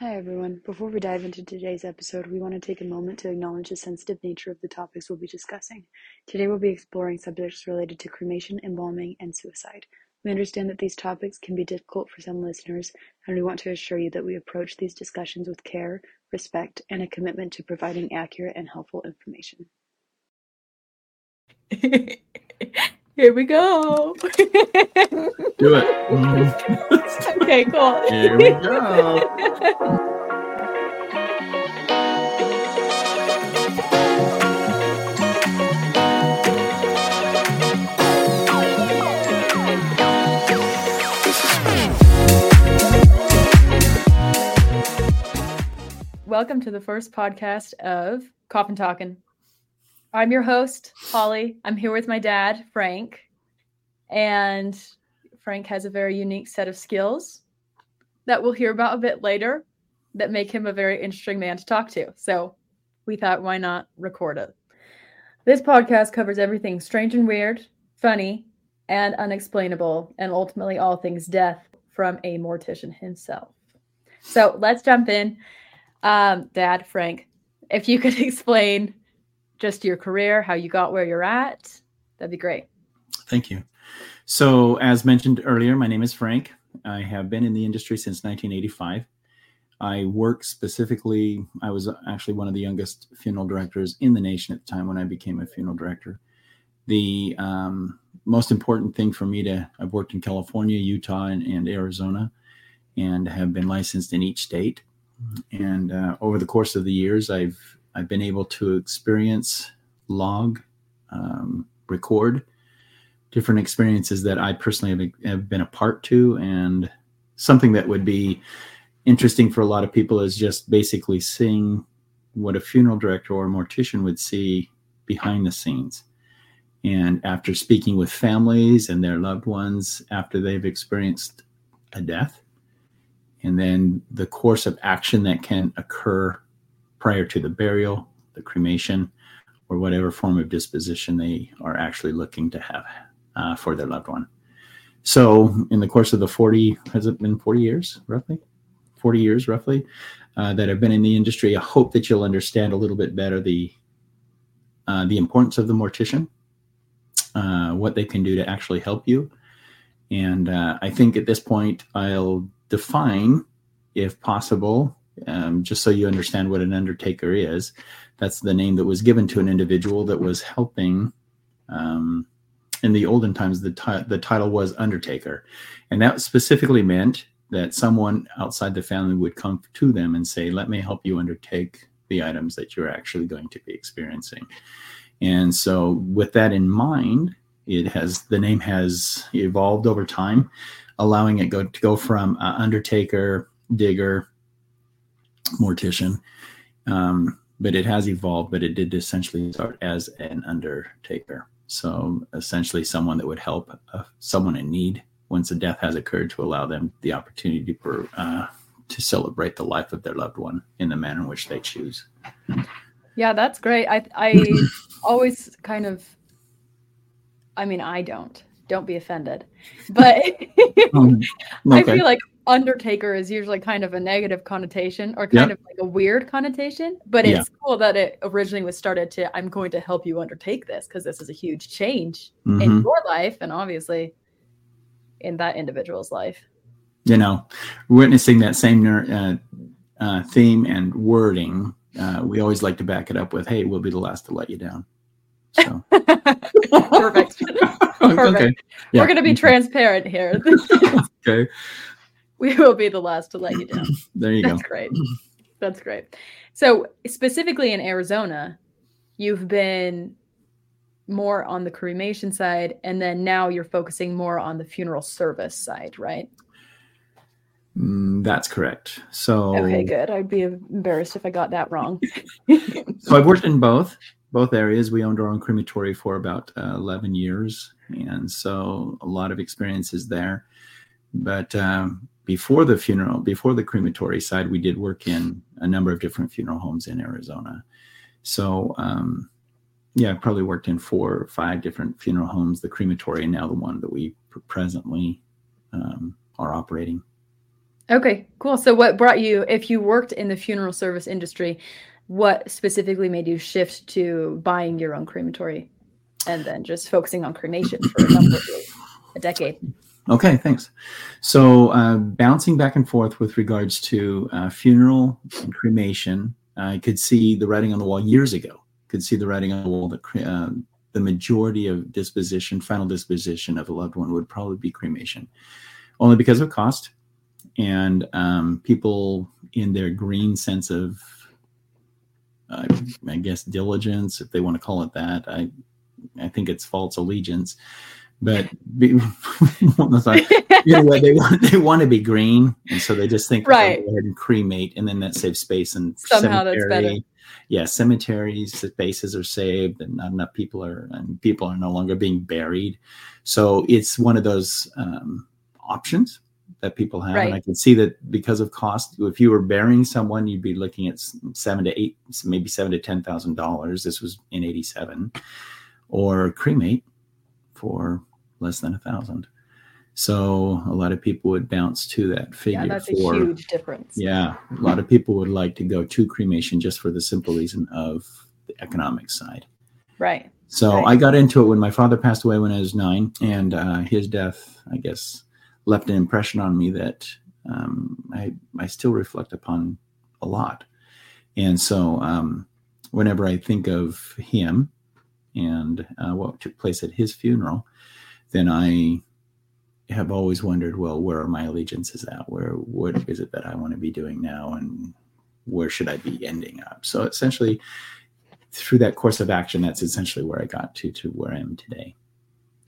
Hi, everyone. Before we dive into today's episode, we want to take a moment to acknowledge the sensitive nature of the topics we'll be discussing. Today, we'll be exploring subjects related to cremation, embalming, and suicide. We understand that these topics can be difficult for some listeners, and we want to assure you that we approach these discussions with care, respect, and a commitment to providing accurate and helpful information. Here we go. Do it. Mhm. okay, cool. Here we go. Welcome to the first podcast of Coffin Talkin'. I'm your host, Holly. I'm here with my dad, Frank. And Frank has a very unique set of skills that we'll hear about a bit later that make him a very interesting man to talk to. So we thought, why not record it? This podcast covers everything strange and weird, funny, and unexplainable, and ultimately all things death from a mortician himself. So let's jump in. Um, Dad, Frank, if you could explain just your career, how you got where you're at, that'd be great. Thank you. So, as mentioned earlier, my name is Frank. I have been in the industry since 1985. I work specifically, I was actually one of the youngest funeral directors in the nation at the time when I became a funeral director. The um, most important thing for me to, I've worked in California, Utah, and, and Arizona, and have been licensed in each state. And uh, over the course of the years, I've I've been able to experience, log, um, record different experiences that I personally have, have been a part to, and something that would be interesting for a lot of people is just basically seeing what a funeral director or mortician would see behind the scenes. And after speaking with families and their loved ones after they've experienced a death, and then the course of action that can occur prior to the burial, the cremation, or whatever form of disposition they are actually looking to have uh, for their loved one. So, in the course of the 40, has it been 40 years roughly? 40 years roughly uh, that I've been in the industry. I hope that you'll understand a little bit better the uh, the importance of the mortician, uh, what they can do to actually help you. And uh, I think at this point, I'll define, if possible, um, just so you understand what an undertaker is. That's the name that was given to an individual that was helping. Um, in the olden times, the, the title was undertaker. And that specifically meant that someone outside the family would come to them and say, Let me help you undertake the items that you're actually going to be experiencing. And so, with that in mind, it has the name has evolved over time, allowing it go to go from uh, undertaker, digger, mortician. Um, but it has evolved, but it did essentially start as an undertaker. So essentially, someone that would help uh, someone in need once a death has occurred to allow them the opportunity for uh, to celebrate the life of their loved one in the manner in which they choose. Yeah, that's great. I I always kind of I mean, I don't. Don't be offended. But Um, I feel like undertaker is usually kind of a negative connotation or kind Yeah. of like a weird connotation, but Yeah. it's cool that it originally was started to I'm going to help you undertake this because this is a huge change in Mhm. your life and obviously in that individual's life. you know, witnessing that same uh, uh, theme and wording, uh, we always like to back it up with, "Hey, we'll be the last to let you down." So Perfect. okay, Yeah. We're going to be transparent here. okay, we will be the last to let you down. there you go. That's great. That's great. So, specifically in Arizona, you've been more on the cremation side, and then now you're focusing more on the funeral service side, right? Mm, that's correct. So Okay, good. I'd be embarrassed if I got that wrong. So I've worked in both both areas. We owned our own crematory for about uh, eleven years, and so a lot of experiences there. But um, before the funeral, before the crematory side, we did work in a number of different funeral homes in Arizona. So um, yeah, I've probably worked in four or five different funeral homes. The crematory, and now the one that we presently um, are operating. Okay, cool. So, what brought you, if you worked in the funeral service industry, what specifically made you shift to buying your own crematory and then just focusing on cremation for a a decade? Okay, thanks. So, uh, bouncing back and forth with regards to uh, funeral and cremation, I could see the writing on the wall years ago. Could see the writing on the wall that uh, the majority of disposition, final disposition of a loved one would probably be cremation, only because of cost and um, people in their green sense of, uh, I guess, diligence, if they want to call it that. I, I think it's false allegiance, but be, you know, they want they want to be green, and so they just think right go ahead and cremate, and then that saves space and somehow that's better. Yeah, cemeteries spaces are saved, and not enough people are and people are no longer being buried. So it's one of those um, options that people have. Right. And I can see that because of cost, if you were burying someone, you'd be looking at seven to eight, maybe seven to ten thousand dollars. This was in '87, or cremate for less than a thousand. So a lot of people would bounce to that figure. Yeah, that's for, a huge difference. Yeah, a lot of people would like to go to cremation just for the simple reason of the economic side. Right. So right. I got into it when my father passed away when I was nine, and uh, his death, I guess, left an impression on me that um, I I still reflect upon a lot. And so um, whenever I think of him and uh, what took place at his funeral, then I have always wondered, well, where are my allegiances at? Where what is it that I want to be doing now, and where should I be ending up? So essentially, through that course of action, that's essentially where I got to to where I am today.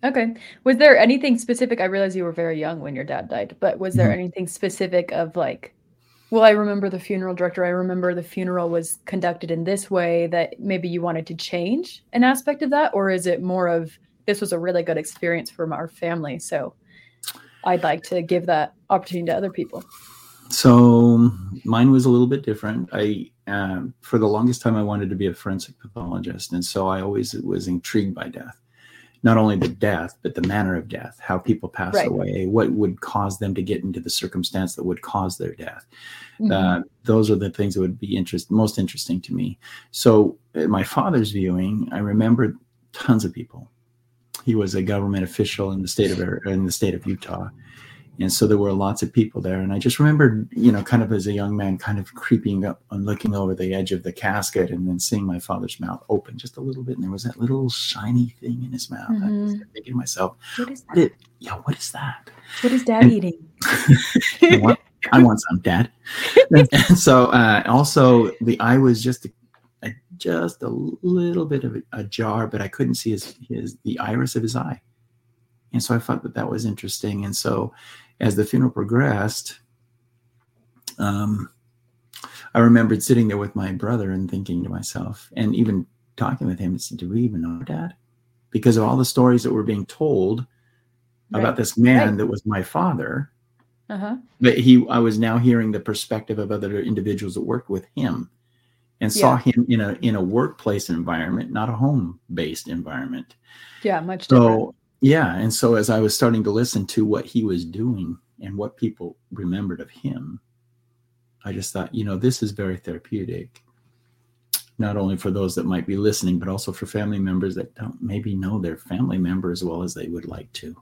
Okay. Was there anything specific? I realize you were very young when your dad died, but was there mm-hmm. anything specific of like, well, I remember the funeral director. I remember the funeral was conducted in this way that maybe you wanted to change an aspect of that? Or is it more of this was a really good experience for our family? So I'd like to give that opportunity to other people. So mine was a little bit different. I, um, for the longest time, I wanted to be a forensic pathologist. And so I always was intrigued by death not only the death, but the manner of death, how people pass right. away, what would cause them to get into the circumstance that would cause their death. Mm-hmm. Uh, those are the things that would be interest, most interesting to me. So, at my father's viewing, I remembered tons of people. He was a government official in the state of in the state of Utah, and so there were lots of people there. And i just remembered you know kind of as a young man kind of creeping up and looking over the edge of the casket and then seeing my father's mouth open just a little bit. And there was that little shiny thing in his mouth. Mm-hmm. i was thinking to myself what is that? What is, yeah what is that? What is dad and, eating? I, want, I, want, some dad. And, and so uh, also the eye was just a, a, just a little bit of a, a jar but i couldn't see his, his the iris of his eye. And so I thought that that was interesting. And so as the funeral progressed, um, I remembered sitting there with my brother and thinking to myself, and even talking with him, and said, "Do we even know Dad?" Because of all the stories that were being told right. about this man right. that was my father. Uh-huh. But he, I was now hearing the perspective of other individuals that worked with him, and saw him in a in a workplace environment, not a home based environment. Yeah, much. So different. Yeah. And so as I was starting to listen to what he was doing and what people remembered of him, I just thought, you know, this is very therapeutic. Not only for those that might be listening, but also for family members that don't maybe know their family member as well as they would like to.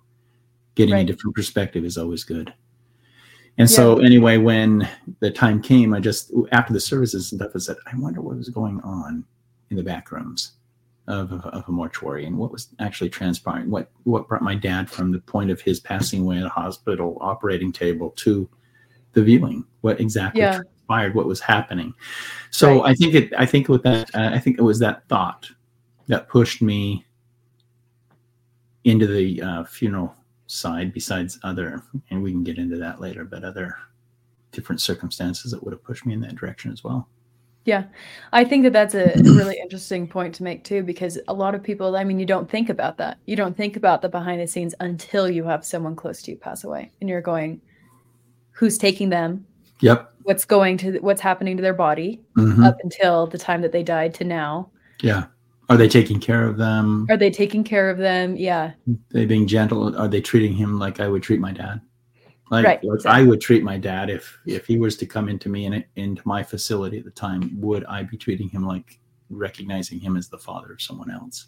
Getting right. a different perspective is always good. And yeah. so, anyway, when the time came, I just, after the services and stuff, I said, I wonder what was going on in the back rooms of, of a mortuary and what was actually transpiring. What what brought my dad from the point of his passing away at a hospital operating table to the viewing? What exactly yeah. transpired? What was happening? So right. I think it. I think with that, uh, I think it was that thought that pushed me into the uh, funeral side. Besides other, and we can get into that later, but other different circumstances that would have pushed me in that direction as well. Yeah, I think that that's a really interesting point to make too, because a lot of people, I mean, you don't think about that. You don't think about the behind the scenes until you have someone close to you pass away, and you're going, who's taking them? Yep. What's going to what's happening to their body mm-hmm. up until the time that they died to now? Yeah. Are they taking care of them? Are they taking care of them? Yeah. Are they being gentle? Are they treating him like I would treat my dad? Like, Right, like exactly. I would treat my dad if if he was to come into me and into my facility at the time, would I be treating him like recognizing him as the father of someone else,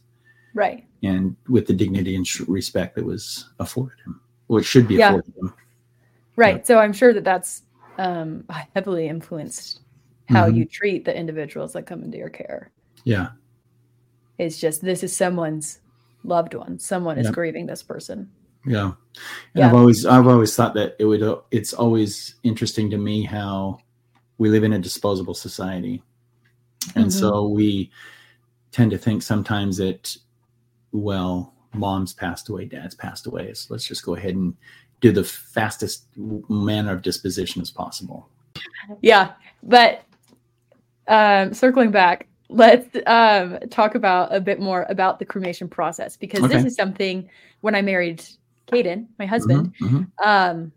Right. and with the dignity and sh- respect that was afforded him, which should be Yeah. afforded him. Right. So I'm sure that that's um, heavily influenced how Mhm. you treat the individuals that come into your care. Yeah, It's just this is someone's loved one. Someone is grieving this person. Yeah. And Yeah. I've always I've always thought that it would. It's always interesting to me how we live in a disposable society, and Mhm. so we tend to think sometimes that well, mom's passed away, dad's passed away, so let's just go ahead and do the fastest manner of disposition as possible. Yeah. But um, circling back, let's um, talk about a bit more about the cremation process because this is something when I married Caden, my husband, Mhm, mhm. um,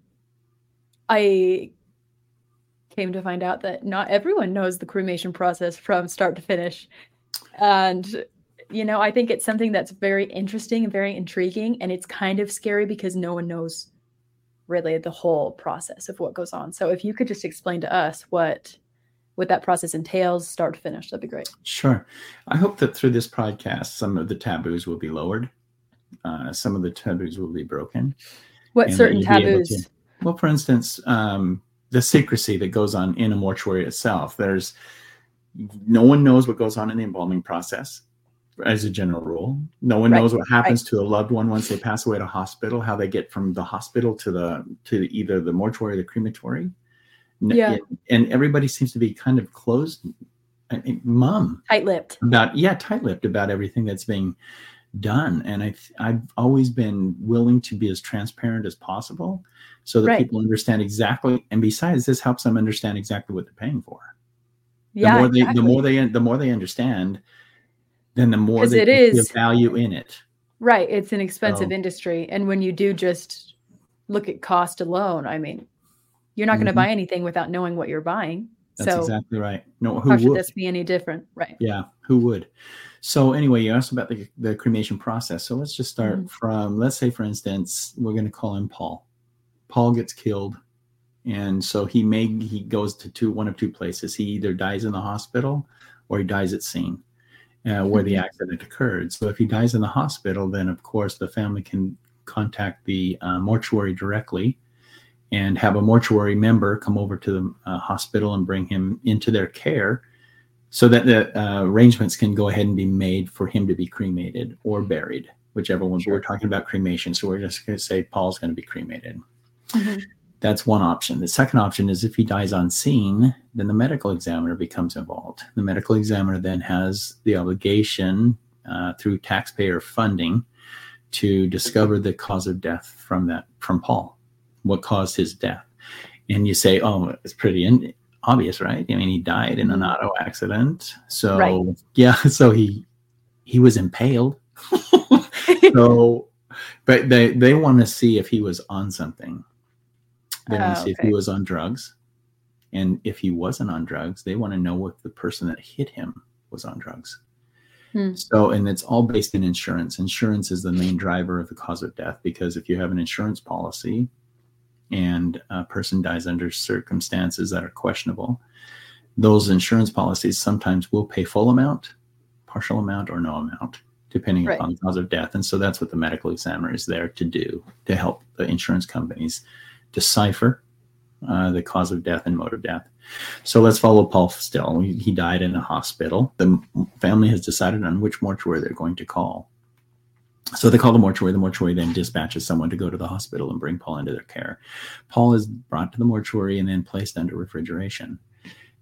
I came to find out that not everyone knows the cremation process from start to finish. And, you know, I think it's something that's very interesting and very intriguing. And it's kind of scary because no one knows really the whole process of what goes on. So if you could just explain to us what what that process entails start to finish that'd be great Sure. I hope that through this podcast, some of the taboos will be lowered. Uh, some of the taboos will be broken. what certain you'll be able taboos to- Well, for instance, um, the secrecy that goes on in a mortuary itself. There's no one knows what goes on in the embalming process, as a general rule. No one Right, knows what happens to a loved one once they pass away to hospital. How they get from the hospital to the to either the mortuary or the crematory. Yeah. and everybody seems to be kind of closed, I mean, mum tight-lipped about yeah tight-lipped about everything that's being done and i i've always been willing to be as transparent as possible so that Right. people understand exactly and besides this helps them understand exactly what they're paying for the yeah more they exactly. the more they the more they understand then the more they it is- value in it Right. It's an expensive So- industry. And when you do just look at cost alone, I mean, you're not going to mm-hmm. buy anything without knowing what you're buying. That's so exactly right no who how should would this be any different? Right. Yeah, who would? So anyway, you asked about the, the cremation process. So let's just start Mhm. from let's say for instance, we're going to call him Paul. Paul gets killed and so he may he goes to two one of two places. He either dies in the hospital or he dies at scene. Uh, where the Mhm. accident occurred. So if he dies in the hospital, then of course the family can contact the uh, mortuary directly and have a mortuary member come over to the uh, hospital and bring him into their care so that the uh, arrangements can go ahead and be made for him to be cremated or buried, whichever one. Sure. We're talking about cremation, so we're just going to say Paul's going to be cremated. Mhm. That's one option. The second option is if he dies on scene, then the medical examiner becomes involved. The medical examiner then has the obligation uh, through taxpayer funding to discover the cause of death from that from Paul. What caused his death? And you say, oh, it's pretty in- obvious, right? I mean, he died in an Mhm. auto accident. So Right. yeah, so he he was impaled. so, but they they want to see if he was on something. They want to Oh, see if he was on drugs, and if he wasn't on drugs, they want to know if the person that hit him was on drugs. Hmm. So, and it's all based in insurance. Insurance is the main driver of the cause of death because if you have an insurance policy and a person dies under circumstances that are questionable, those insurance policies sometimes will pay full amount, partial amount, or no amount, depending Right. upon the cause of death. And so that's what the medical examiner is there to do to help the insurance companies decipher uh, the cause of death and mode of death. So let's follow Paul still. He, he died in a hospital. The family has decided on which mortuary they're going to call. So they call the mortuary. The mortuary then dispatches someone to go to the hospital and bring Paul into their care. Paul is brought to the mortuary and then placed under refrigeration.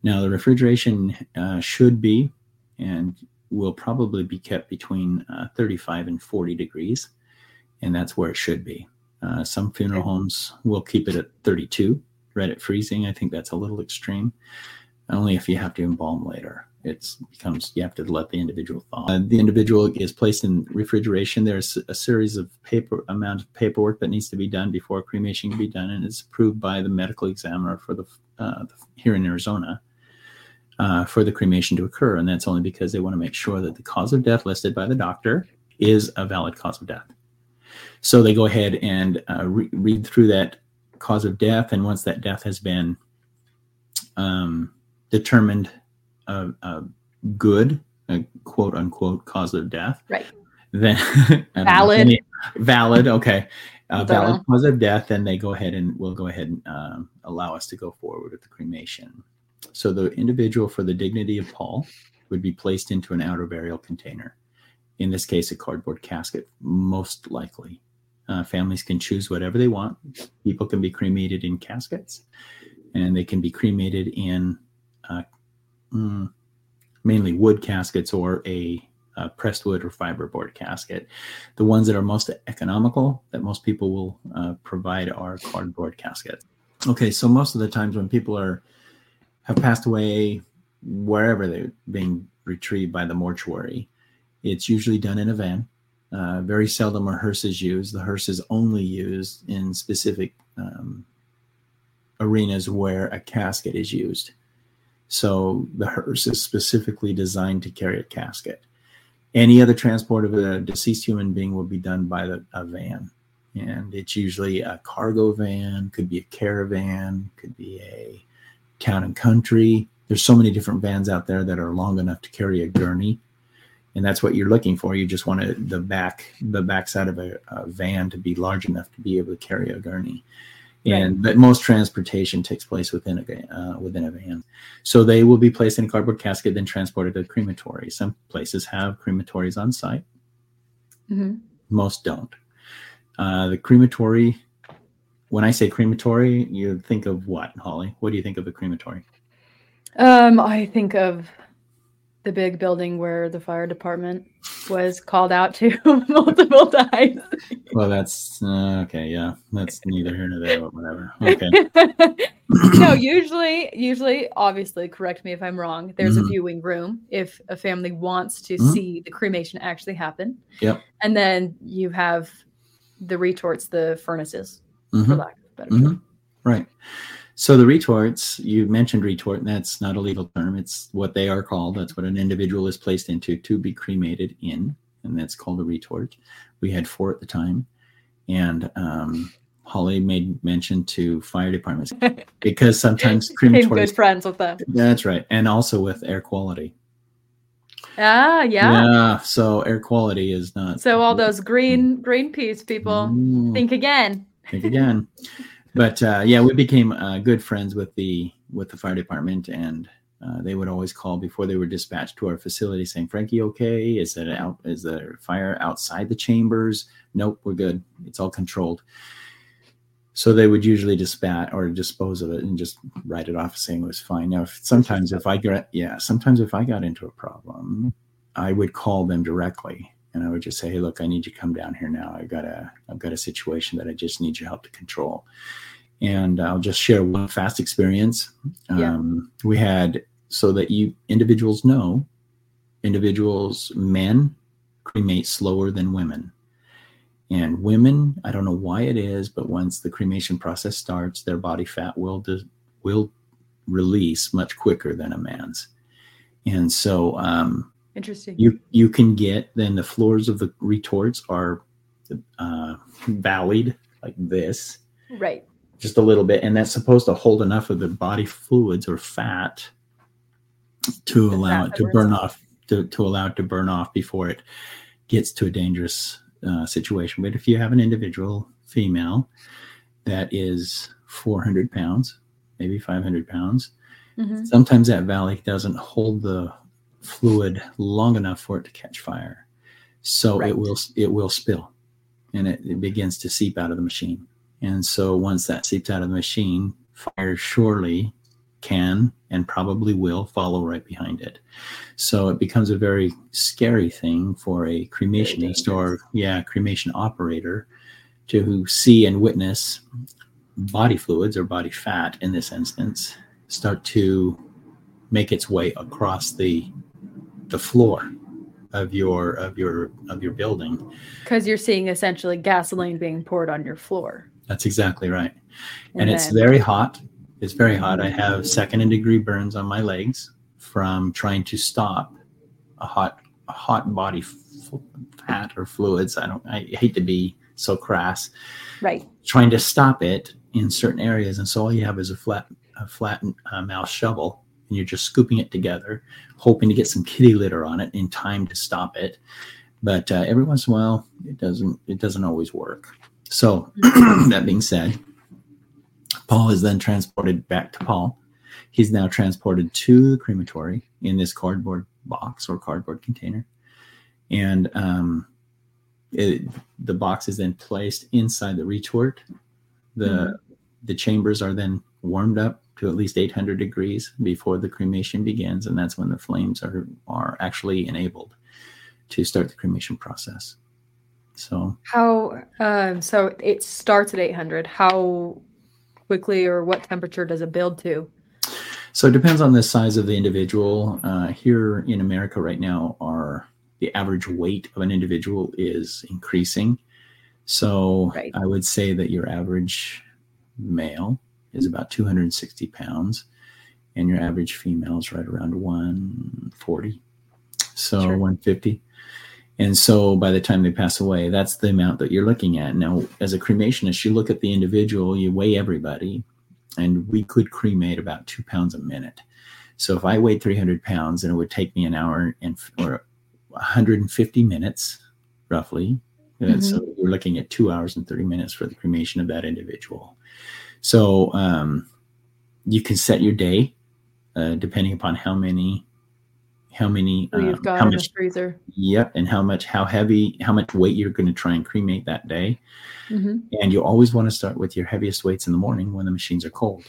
Now, the refrigeration uh, should be and will probably be kept between uh, 35 and 40 degrees, and that's where it should be. Uh, some funeral homes will keep it at 32, right at freezing. I think that's a little extreme. Only if you have to embalm later. It's becomes you have to let the individual thaw. Uh, the individual is placed in refrigeration. There's a series of paper amount of paperwork that needs to be done before cremation can be done, and it's approved by the medical examiner for the, uh, here in Arizona uh, for the cremation to occur, and that's only because they want to make sure that the cause of death listed by the doctor is a valid cause of death. So they go ahead and uh, re- read through that cause of death, and once that death has been um, determined a, a good, a quote unquote cause of death, Right. then don't know, Valid. valid, okay, uh, valid cause of death, then they go ahead and will go ahead and um, allow us to go forward with the cremation. So the individual for the dignity of Paul would be placed into an outer burial container. In this case, a cardboard casket, most likely. Uh, families can choose whatever they want. People can be cremated in caskets, and they can be cremated in uh, mm, mainly wood caskets or a uh, pressed wood or fiberboard casket. The ones that are most economical, that most people will uh, provide, are cardboard caskets. Okay, so most of the times when people are have passed away wherever they're being retrieved by the mortuary, it's usually done in a van. Uh, very seldom are hearses used. The hearse is only used in specific um, arenas where a casket is used. So the hearse is specifically designed to carry a casket. Any other transport of a deceased human being will be done by the, a van. And it's usually a cargo van, could be a caravan, could be a town and country. There's so many different vans out there that are long enough to carry a gurney. And that's what you're looking for. You just want the back, the backside of a, a van to be large enough to be able to carry a gurney. And but most transportation takes place within a uh, within a van. So they will be placed in a cardboard casket, then transported to a crematory. Some places have crematories on site. Mhm. Most don't. Uh, the crematory. When I say crematory, you think of what, Holly? What do you think of a crematory? Um, I think of the big building where the fire department was called out to multiple times. Well, that's uh, okay. Yeah, that's neither here nor there, but whatever. Okay. no, usually, usually, obviously, correct me if I'm wrong. There's a Mhm. viewing room if a family wants to Mhm. see the cremation actually happen. Yep. And then you have the retorts, the furnaces, for Mhm. lack of a better Mhm. term. Right. So the retorts, you mentioned retort, and that's not a legal term. It's what they are called. That's what an individual is placed into to be cremated in, and that's called a retort. We had four at the time, and um, Holly made mention to fire departments because sometimes Became good friends with them. That's right, and also with air quality. Ah, yeah. So air quality is not. So all those green Greenpeace people Mm. think again. think again. But uh, yeah, we became uh, good friends with the with the fire department, and uh, they would always call before they were dispatched to our facility, saying, "Frankie, okay? Is it out? Is there fire outside the chambers? Nope, we're good. It's all controlled." So they would usually dispatch or dispose of it and just write it off, saying it was fine. Now, if, sometimes if I got yeah, sometimes if I got into a problem, I would call them directly and I would just say, "Hey, look, I need you to come down here now. I've got a, I've got a situation that I just need your help to control." And I'll just share one fast experience. Yeah. Um, we had so that you individuals know, individuals, men cremate slower than women, and women. I don't know why it is, but once the cremation process starts, their body fat will dis- will release much quicker than a man's, and so. Um, Interesting. you you can get then the floors of the retorts are uh, valleyed like this right. just a little bit and that's supposed to hold enough of the body fluids or fat to The allow fat it to burn off to, to allow it to burn off before it gets to a dangerous uh, situation but if you have an individual female that is 400 pounds maybe 500 pounds Mhm. sometimes that valley doesn't hold the fluid long enough for it to catch fire. So Right. it will it will spill and it, it begins to seep out of the machine. And so once that seeps out of the machine fire surely can and probably will follow right behind it. So it becomes a very scary thing for a cremationist or yeah cremation operator to see and witness body fluids or body fat in this instance start to make its way across the the floor of your of your of your building. Because you're seeing essentially gasoline being poured on your floor. that's exactly right. And, it's then- very hot. It's very hot. I have second and degree burns on my legs from trying to stop a hot a hot body f- fat or fluids. I don't i hate to be so crass. Right. trying to stop it in certain areas, and so all you have is a flat a flat uh, mouth shovel, and you're just scooping it together, hoping to get some kitty litter on it in time to stop it. But uh, every once in a while, it doesn't it doesn't always work. So that being said, Paul is then transported back to Paul. He's now transported to the crematory in this cardboard box or cardboard container, and um, it, the box is then placed inside the retort. The Mhm. the chambers are then warmed up to at least 800 degrees before the cremation begins, and that's when the flames are are actually enabled to start the cremation process. So How um so it starts at 800. How quickly or what temperature does it build to? So it depends on the size of the individual. Uh, here in America right now, our the average weight of an individual is increasing. So Right. I would say that your average male is about 260 pounds, and your average female is right around 140. So Sure. 150. And so by the time they pass away, that's the amount that you're looking at. Now, as a cremationist, you look at the individual, you weigh everybody, and we could cremate about two pounds a minute. So if I weighed 300 pounds, then it would take me an hour and or 150 minutes, roughly. And So mm-hmm. we're looking at two hours and 30 minutes for the cremation of that individual. So um, you can set your day uh, depending upon how many, how many, you've um, got how in much the freezer. Yep, and how much, how heavy, how much weight you're going to try and cremate that day. Mhm. And you always want to start with your heaviest weights in the morning when the machines are cold,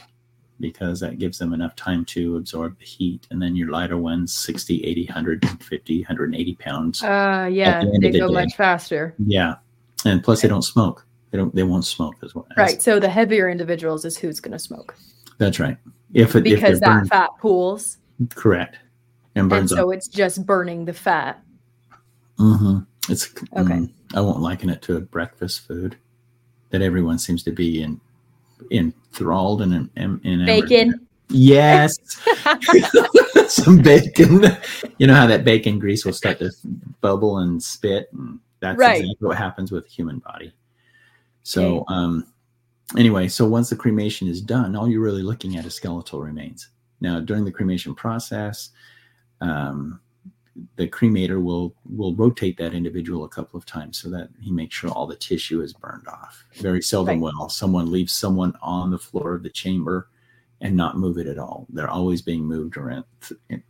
because that gives them enough time to absorb the heat. And then your lighter ones, 60, 80, 150, 180 pounds. Uh yeah, the they the go day. much faster. yeah, and plus they don't smoke. They don't. They won't smoke as well. Right. So the heavier individuals is who's going to smoke That's right. If it if because they're that burned, fat pools correct, and burns. and so it's just burning the fat. Mm-hmm. It's Okay. mm, I won't liken it to a breakfast food that everyone seems to be in enthralled and in, in Bacon. Yes, some bacon. You know how that bacon grease will start to bubble and spit, and that's Right. exactly what happens with the human body. So, um, anyway, so once the cremation is done, all you're really looking at is skeletal remains. Now, during the cremation process, um, the cremator will will rotate that individual a couple of times so that he makes sure all the tissue is burned off. Very seldom will someone leave someone on the floor of the chamber and not move it at all. They're always being moved around.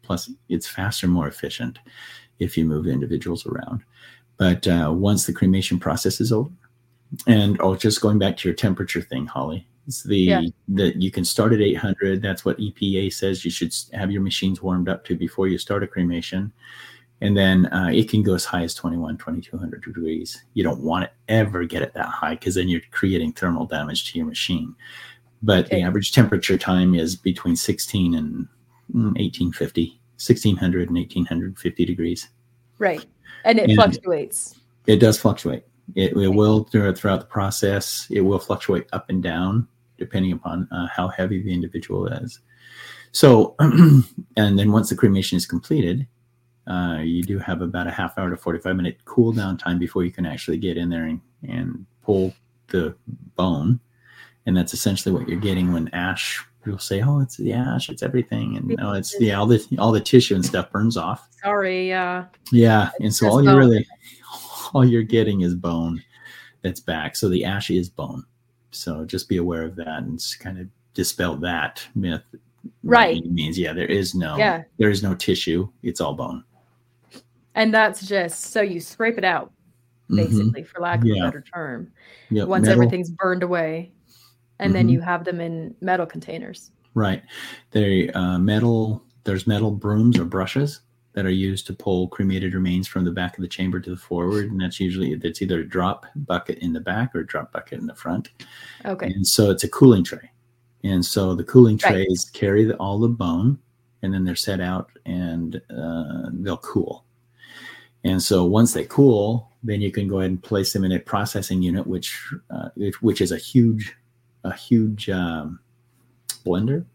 Plus, it's faster, more efficient if you move individuals around. But uh, once the cremation process is over, and oh, just going back to your temperature thing, Holly, it's the Yeah. that you can start at 800. That's what EPA says you should have your machines warmed up to before you start a cremation. And then uh, it can go as high as 21, 2200 degrees. You don't want to ever get it that high because then you're creating thermal damage to your machine. But Okay. the average temperature time is between 16 and mm, 1850, 1600 and 1850 degrees. Right. And it And- fluctuates. It does fluctuate. It, it will throughout throughout the process. It will fluctuate up and down depending upon uh, how heavy the individual is. So, and then once the cremation is completed, uh, you do have about a half hour to forty five minute cool down time before you can actually get in there and, and pull the bone. And that's essentially what you're getting when ash. People say, "Oh, it's the ash. It's everything," and no, it's yeah, all the all the tissue and stuff burns off. Sorry, uh Yeah, and so all you really, all you're getting is bone that's back. So the ash is bone. So just be aware of that and kind of dispel that myth. Right. means yeah, there is no, Yeah. there is no tissue. It's all bone. and that's just so you scrape it out, Mhm. basically, for lack of Yeah. a better term. Yep, Once metal- everything's burned away. And then Mhm. you have them in metal containers. Right. They uh, metal. There's metal brooms or brushes that are used to pull cremated remains from the back of the chamber to the forward, and that's usually it's either a drop bucket in the back or a drop bucket in the front. Okay. And so it's a cooling tray. And so the cooling Right. trays carry the, all the bone and then they're set out and uh, they'll cool. And so once they cool, then you can go ahead and place them in a processing unit, which uh, which- which is a huge, a huge um, blender.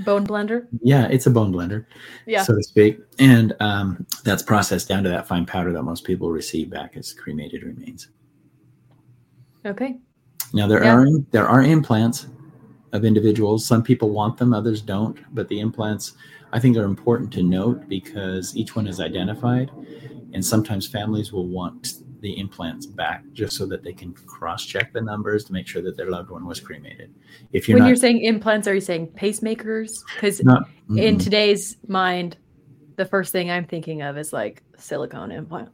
Bone blender. Yeah, it's a bone blender, Yeah. so to speak. And um, that's processed down to that fine powder that most people receive back as cremated remains. okay. Now there Yeah. are there are implants of individuals. Some people want them, others don't. But the implants, I think, are important to note because each one is identified, and sometimes families will want the implants back just so that they can cross-check the numbers to make sure that their loved one was cremated. If you're when not, you're saying implants, are you saying pacemakers? Because not in today's mind, the first thing I'm thinking of is like silicone implant,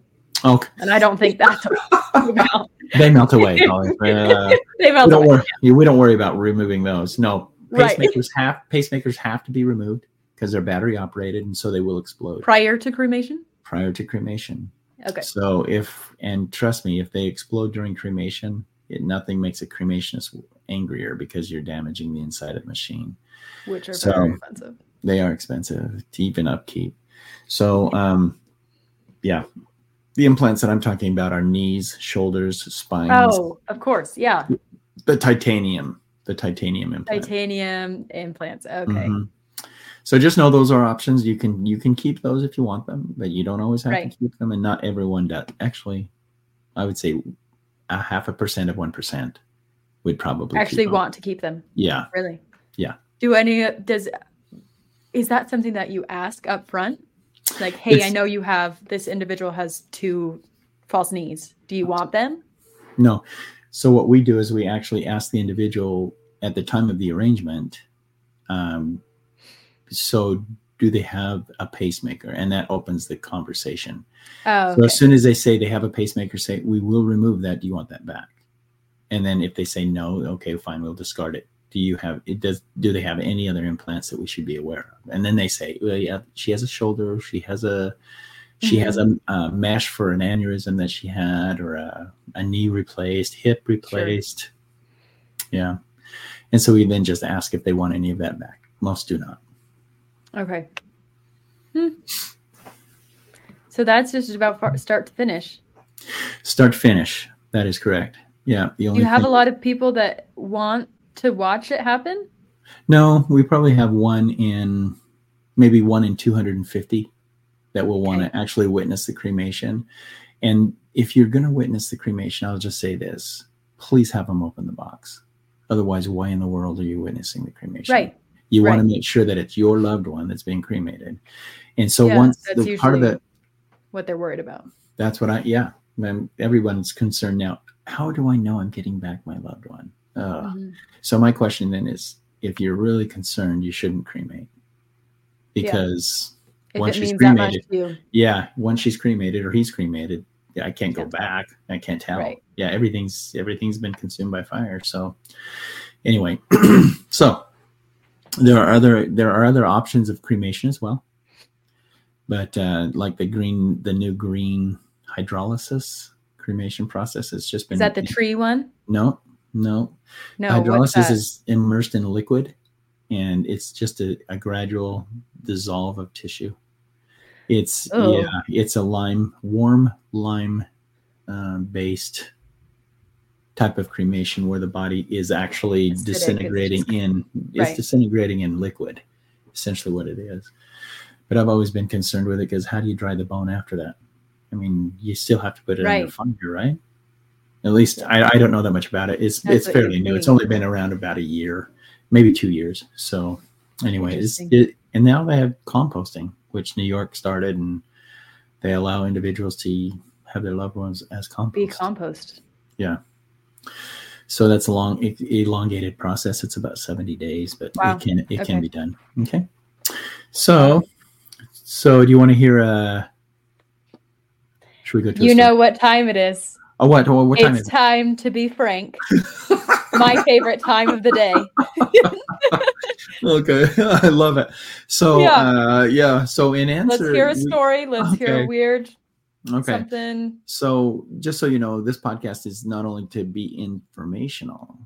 okay, and I don't think that's about. they melt away. Uh, They we melt don't away. worry. We don't worry about removing those. No, Right. pacemakers have pacemakers have to be removed because they're battery operated, and so they will explode prior to cremation. prior to cremation. Okay. So if and trust me, if they explode during cremation, it, nothing makes a cremationist angrier because you're damaging the inside of the machine. Which are So- very expensive. They are expensive to even upkeep. So um, yeah, the implants that I'm talking about are knees, shoulders, spines, Oh, of course. Yeah. the titanium, the titanium implant. Titanium implants. Okay. Mhm. So just know those are options. You can you can keep those if you want them, but you don't always have Right. to keep them, and not everyone does. Actually, I would say a half a percent of one percent would probably Actually want to keep them. Yeah, Really? Yeah. Do any does is that something that you ask up front? Like, hey, I know you have this individual has two false knees. Do you want them? no. So what we do is we actually ask the individual at the time of the arrangement. Um, so do they have a pacemaker, and that opens the conversation. Oh, So as soon as they say they have a pacemaker, say we will remove that. Do you want that back? And then if they say no, okay, fine, we'll discard it. Do you have it? Does do they have any other implants that we should be aware of? And then they say, well, yeah, she has a shoulder, she has a she has mm-hmm. a, a mesh for an aneurysm that she had, or a, a knee replaced, hip replaced. Yeah, and so we then just ask if they want any of that back. Most do not. Okay. Hmm. So that's just about start to finish. Start to finish. That is correct. Yeah, the only you have thing- a lot of people that want to watch it happen? No, we probably have one in maybe one in 250 that will want to actually witness the cremation. And if you're going to witness the cremation, I'll just say this please have them open the box. Otherwise, why in the world are you witnessing the cremation? Right. You want to make sure that it's your loved one that's being cremated. And so Yeah, once the part of the What they're worried about. that's what I yeah. Then everyone's concerned now. How do I know I'm getting back my loved one? Ugh. Mhm. So my question then is, if you're really concerned, you shouldn't cremate because If once she's means that much cremated, yeah, once she's cremated or he's cremated, yeah, I can't go back. I can't tell. Right. Yeah, everything's everything's been consumed by fire. So anyway, so there are other there are other options of cremation as well, but uh, like the green the new green hydrolysis cremation process has just been Is that the tree one? no no No. hydrolysis is immersed in liquid and it's just a, a gradual dissolve of tissue it's Oh. yeah it's a lime warm lime um, based type of cremation where the body is actually Acidic, disintegrating just- in it's disintegrating in liquid essentially what it is but i've always been concerned with it because how do you dry the bone after that i mean you still have to put it in Right. fire right at least I, I don't know that much about it. It's That's it's fairly new. It's only been around about a year, maybe two years. So anyway, it's, it, and now they have composting, which New York started, and they allow individuals to have their loved ones as compost. be compost. So that's a long, elongated process. It's about seventy days, but Wow. it can it Okay. can be done. Okay. So, so do you want to hear? Uh, should we go to? a You know what time it is. Oh, what? What, what time it's is it? time to be frank. My favorite time of the day. okay i love it so Yeah. uh yeah so in answer Let's hear a story. Let's hear a weird okay something. so just so you know this podcast is not only to be informational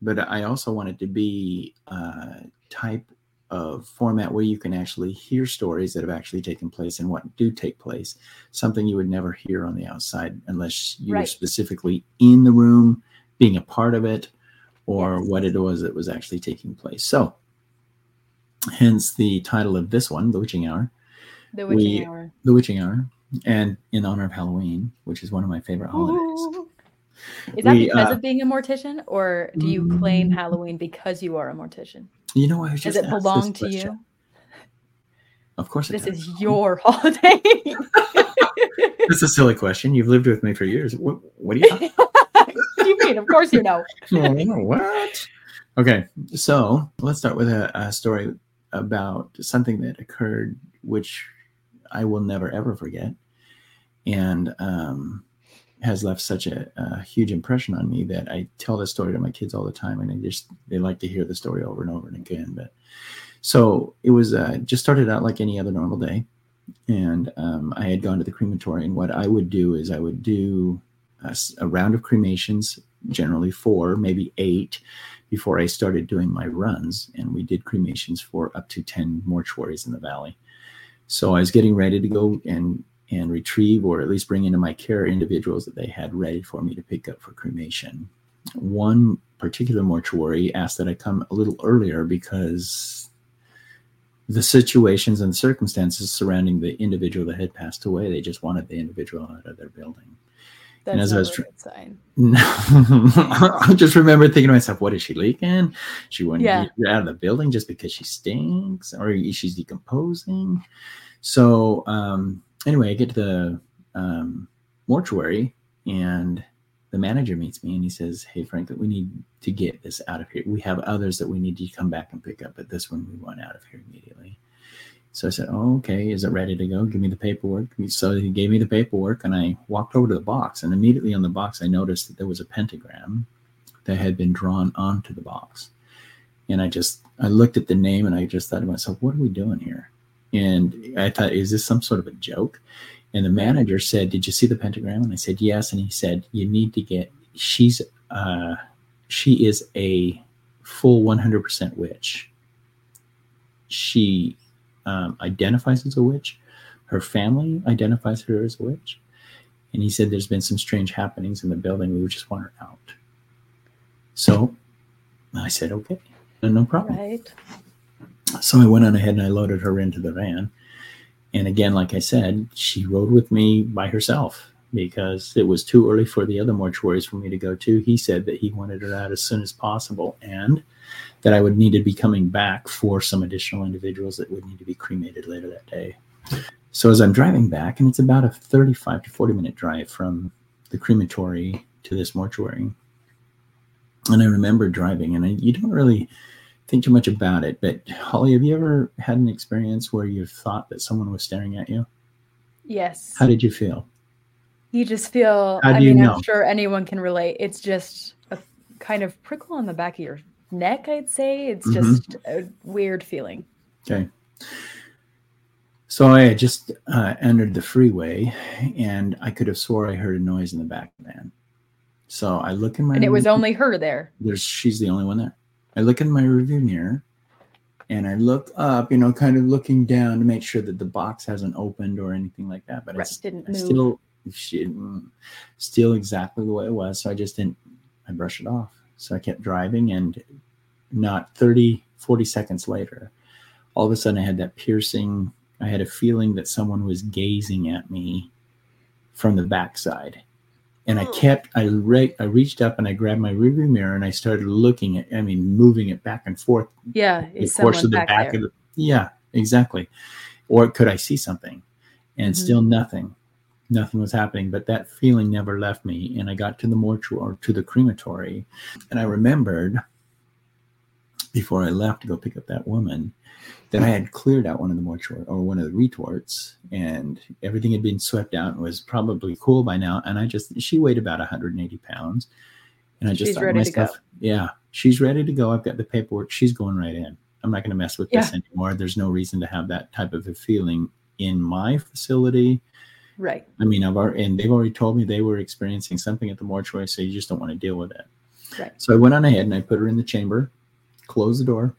but i also want it to be a type of format where you can actually hear stories that have actually taken place and what do take place something you would never hear on the outside unless you were Right. specifically in the room being a part of it or Yes. what it was that was actually taking place so hence the title of this one the witching hour The witching we- hour. the witching hour and in honor of halloween which is one of my favorite holidays Ooh. Is that We, because uh, of being a mortician, or do you claim Halloween because you are a mortician? You know, I was Does it belong to question. you? Of course, it This does. is your holiday. It's a silly question. You've lived with me for years. What, what do you? do you mean? Of course you know. Oh, what? Okay, so let's start with a, a story about something that occurred, which I will never ever forget, and um, has left such a, a huge impression on me that I tell this story to my kids all the time, and they just they like to hear the story over and over and again. But so it was uh, just started out like any other normal day, and um, I had gone to the crematory, and what I would do is I would do a round of cremations generally four, maybe eight, before I started doing my runs. And we did cremations for up to 10 mortuaries in the valley. So I was getting ready to go and and retrieve or at least bring into my care individuals that they had ready for me to pick up for cremation. One particular mortuary asked that I come a little earlier because the situations and circumstances surrounding the individual that had passed away, they just wanted the individual out of their building. That's as I was a tr- good sign. No, I just remember thinking to myself, "What is she leaking? She Yeah. to get out of the building just because she stinks, or she's decomposing." So, um, anyway, I get to the um, mortuary, and the manager meets me, and he says, "Hey, Frank, that we need to get this out of here. We have others that we need to come back and pick up, but this one we want out of here immediately." So I said, "Oh, okay. Is it ready to go? Give me the paperwork." So he gave me the paperwork, and I walked over to the box. And immediately on the box, I noticed that there was a pentagram that had been drawn onto the box. And I just, I looked at the name, and I just thought to myself, "What are we doing here?" And I thought, "Is this some sort of a joke?" And the manager said, "Did you see the pentagram?" And I said, "Yes." And he said, "You need to get. She's, uh, she is a full 100% witch. She." um, identifies as a witch. Her family identifies her as a witch. And he said there's been some strange happenings in the building. We just want her out. So I said, okay, no problem. Right. So I went on ahead and I loaded her into the van. And again, like I said, she rode with me by herself because it was too early for the other mortuaries for me to go to. He said that he wanted her out as soon as possible and that I would need to be coming back for some additional individuals that would need to be cremated later that day. So as I'm driving back, and it's about a 35 to 40 minute drive from the crematory to this mortuary. And I remember driving, and I, you don't really think too much about it. But Holly, have you ever had an experience where you thought that someone was staring at you? Yes. How did you feel? You just feel. How I mean, know? I'm sure anyone can relate. It's just a kind of prickle on the back of your neck. I'd say it's Mhm. just a weird feeling. Okay. So I had just uh, entered the freeway, and I could have swore I heard a noise in the back of the van. So I look in my And it was only her there. there's she's the only one there. I look in my review mirror, and I look up, you know, kind of looking down to make sure that the box hasn't opened or anything like that. But Right, it's didn't I still still exactly the way it was. So I just didn't I brushed it off. So I kept driving and not 30, 40 seconds later, all of a sudden I had that piercing, I had a feeling that someone was gazing at me from the backside. And I Oh. kept I re- I reached up and I grabbed my rearview mirror and I started looking at I mean moving it back and forth Yeah, the course of the back, back, there? of the yeah exactly or could i see something and Mhm. still nothing nothing was happening but that feeling never left me and i got to the mortuary or to the crematory and i remembered before i left to go pick up that woman that i had cleared out one of the mortuary or one of the retorts and everything had been swept out and was probably cool by now and i just she weighed about 180 pounds and i just She's to ready to go. yeah she's ready to go. I've got the paperwork. She's going right in. I'm not going to mess with this anymore. There's no reason to have that type of a feeling in my facility. Right. i mean i've already and they've already told me they were experiencing something at the mortuary so you just don't want to deal with it. Right. so i went on ahead and i put her in the chamber closed the door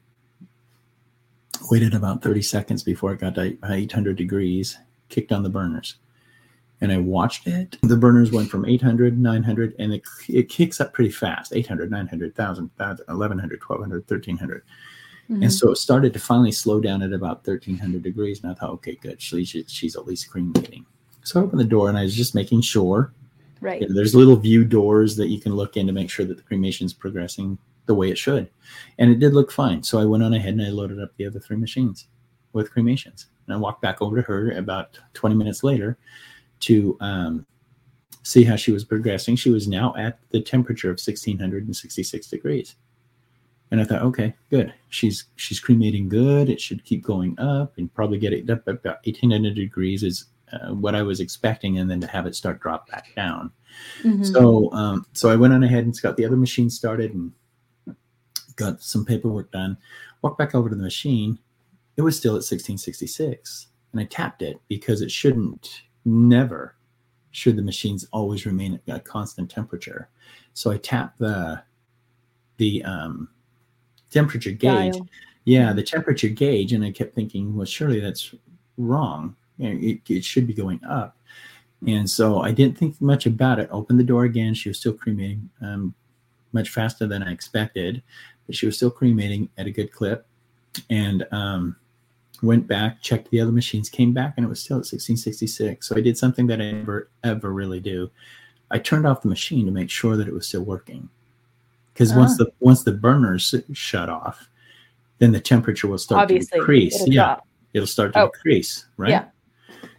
waited about 30 seconds before it got to 800 degrees kicked on the burners and I watched it. The burners went from 800, 900, and it, it kicks up pretty fast 800, 900, 1,000, 1,000, 1,100, 1,200, 1,300. Mhm. And so it started to finally slow down at about 1,300 degrees. And I thought, okay, good. She's, she's at least cremating. So I opened the door and I was just making sure Right. You know, there's little view doors that you can look in to make sure that the cremation is progressing the way it should. And it did look fine. So I went on ahead and I loaded up the other three machines with cremations. And I walked back over to her about 20 minutes later to um, see how she was progressing. She was now at the temperature of 1666 degrees. And I thought, okay, good. She's she's cremating good. It should keep going up and probably get it up about 1800 degrees is uh, what I was expecting, and then to have it start drop back down. Mhm. So um, so I went on ahead and got the other machine started and got some paperwork done. Walked back over to the machine. It was still at 1666, and I tapped it because it shouldn't never should the machines always remain at a constant temperature. So I tapped the the um, temperature gauge. Dial. Yeah, the temperature gauge, and I kept thinking, well, surely that's wrong. You know, It, it should be going up. And so I didn't think much about it. Opened the door again. She was still cremating um, much faster than I expected, but she was still cremating at a good clip. And um, went back, checked the other machines, came back, and it was still at 1666. So I did something that I never ever really do. I turned off the machine to make sure that it was still working. Because once Ah. the once the burners shut off, then the temperature will start Obviously, to decrease. it'll yeah, drop. it'll start to Oh. decrease, right? Yeah.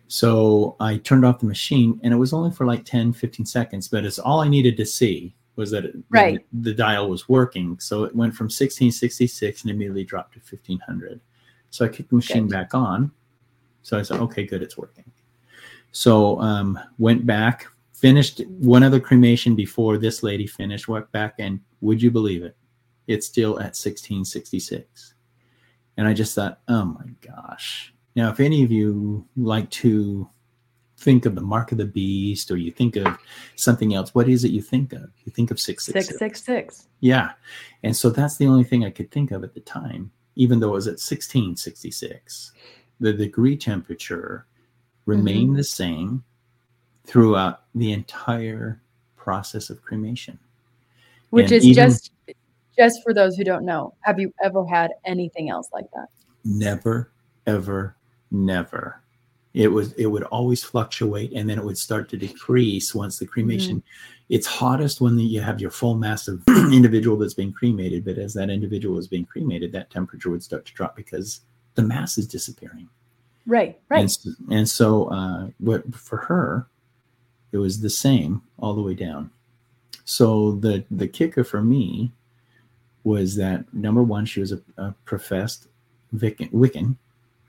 So I turned off the machine and it was only for like 10, 15 seconds, but it's all I needed to see was that it, Right. the, the dial was working. So it went from 1666 and immediately dropped to 1500. So I kicked the machine Good. back on. So I said, okay, good, it's working. So um, went back, finished one other cremation before this lady finished, went back and would you believe it? It's still at 1666. And I just thought, oh my gosh. Now, if any of you like to think of the mark of the beast or you think of something else, what is it you think of? You think of 666. Six six six. Yeah. And so that's the only thing I could think of at the time, even though it was at 1666. The degree temperature remained mm-hmm. the same throughout the entire process of cremation. Which And is even- just just for those who don't know. Have you ever had anything else like that? Never, ever, never. It was it would always fluctuate and then it would start to decrease once the cremation it's hottest when you have your full mass of individual that's being cremated, but as that individual is being cremated, that temperature would start to drop because the mass is disappearing. Right, right. And, s- and so, uh, what for her, it was the same all the way down. So the the kicker for me was that number one, she was a, a professed Wiccan, Wiccan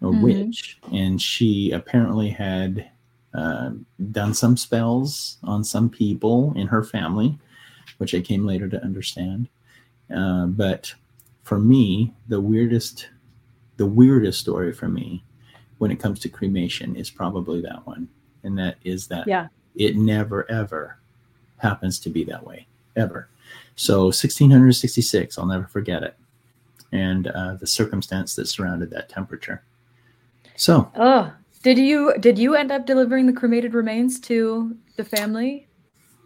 or Mhm. witch, and she apparently had uh, done some spells on some people in her family, which I came later to understand. Uh, but for me, the weirdest, the weirdest story for me when it comes to cremation is probably that one, and that is that Yeah. it never ever happens to be that way ever. So 1666, I'll never forget it, and uh, the circumstance that surrounded that temperature. So Oh, did you did you end up delivering the cremated remains to the family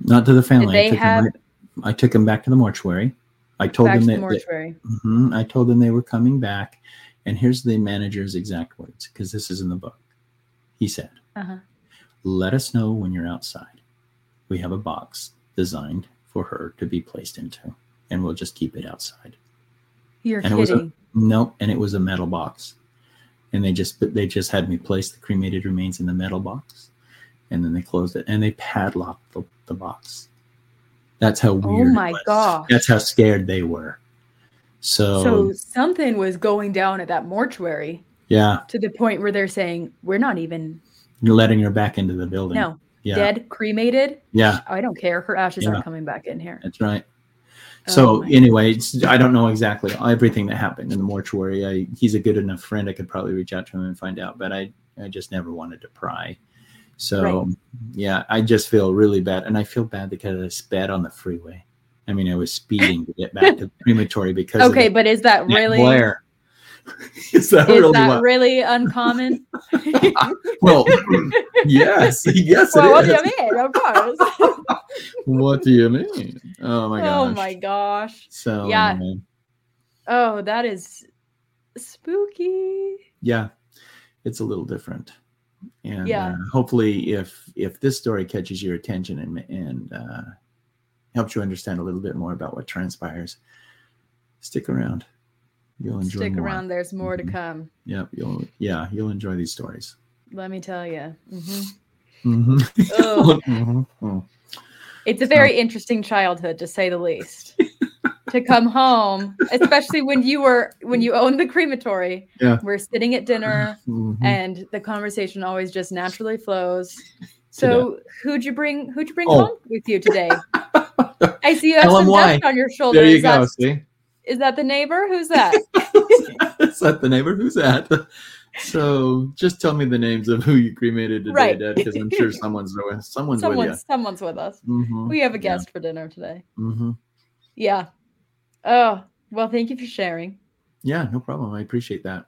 not to the family. they I, took have- them right- I took them back to the mortuary. I told back them that, the mortuary? Mhm. I told them they were coming back, and here's the manager's exact words because this is in the book. He said, Uh-huh. "Let us know when you're outside. We have a box designed for her to be placed into, and we'll just keep it outside." You're And it was a- kidding. Nope, and it was a metal box, and they just they just had me place the cremated remains in the metal box, and then they closed it and they padlocked the, the box. That's how oh weird. Oh my god! That's how scared they were. So, so something was going down at that mortuary yeah, to the point where they're saying we're not even you're letting her back into the building. no yeah, dead cremated. yeah, I don't care. Her ashes Yeah. aren't coming back in here. that's right. Oh So my- anyway, I don't know exactly everything that happened in the mortuary. I, he's a good enough friend; I could probably reach out to him and find out. But I, I just never wanted to pry. So Right. yeah, I just feel really bad, and I feel bad because I sped on the freeway. I mean, I was speeding to get back to the crematory because Okay, but is that really glare. is that is really that really uncommon? well, yes, yes, well, what it do you mean? Of course. What do you mean? Oh my gosh! oh my gosh. So Yeah. Oh, that is spooky. yeah, it's a little different. And Yeah. uh, hopefully, if if this story catches your attention and and uh, helps you understand a little bit more about what transpires, stick around. You'll enjoy Stick more. around. There's more Mhm. to come. Yep, you'll yeah, you'll enjoy these stories. Let me tell you. hmm Mhm. Oh, Mhm. Mhm. it's a very interesting childhood, to say the least. to come home, especially when you were when you owned the crematory. Yeah. We're sitting at dinner, Mhm. and the conversation always just naturally flows. So, who'd you bring? Who'd you bring Oh. home with you today? I see you have 'em some dust on your shoulder. there you go. That, See, is that the neighbor? Who's that? is that the neighbor? Who's that? So just tell me the names of who you cremated today, Right. Dad, because I'm sure someone's with someone's, someone's someone's with us. with you. Mhm. We have a Yeah. guest for dinner today. Mhm. Yeah. Oh, well, thank you for sharing. Yeah, no problem. I appreciate that.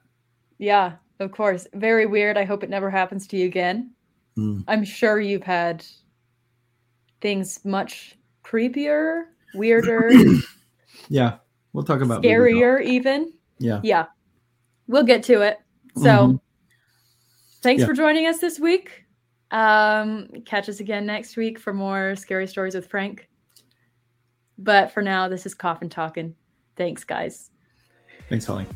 Yeah, of course. Very weird. I hope it never happens to you again. Mm. I'm sure you've had things much creepier, weirder, Yeah, we'll talk about scarier, even. Yeah. Yeah. We'll get to it. So, Mhm. thanks Yeah. for joining us this week. Um, catch us again next week for more scary stories with Frank. But for now, this is Coffin Talking. Thanks, guys. Thanks, Holly.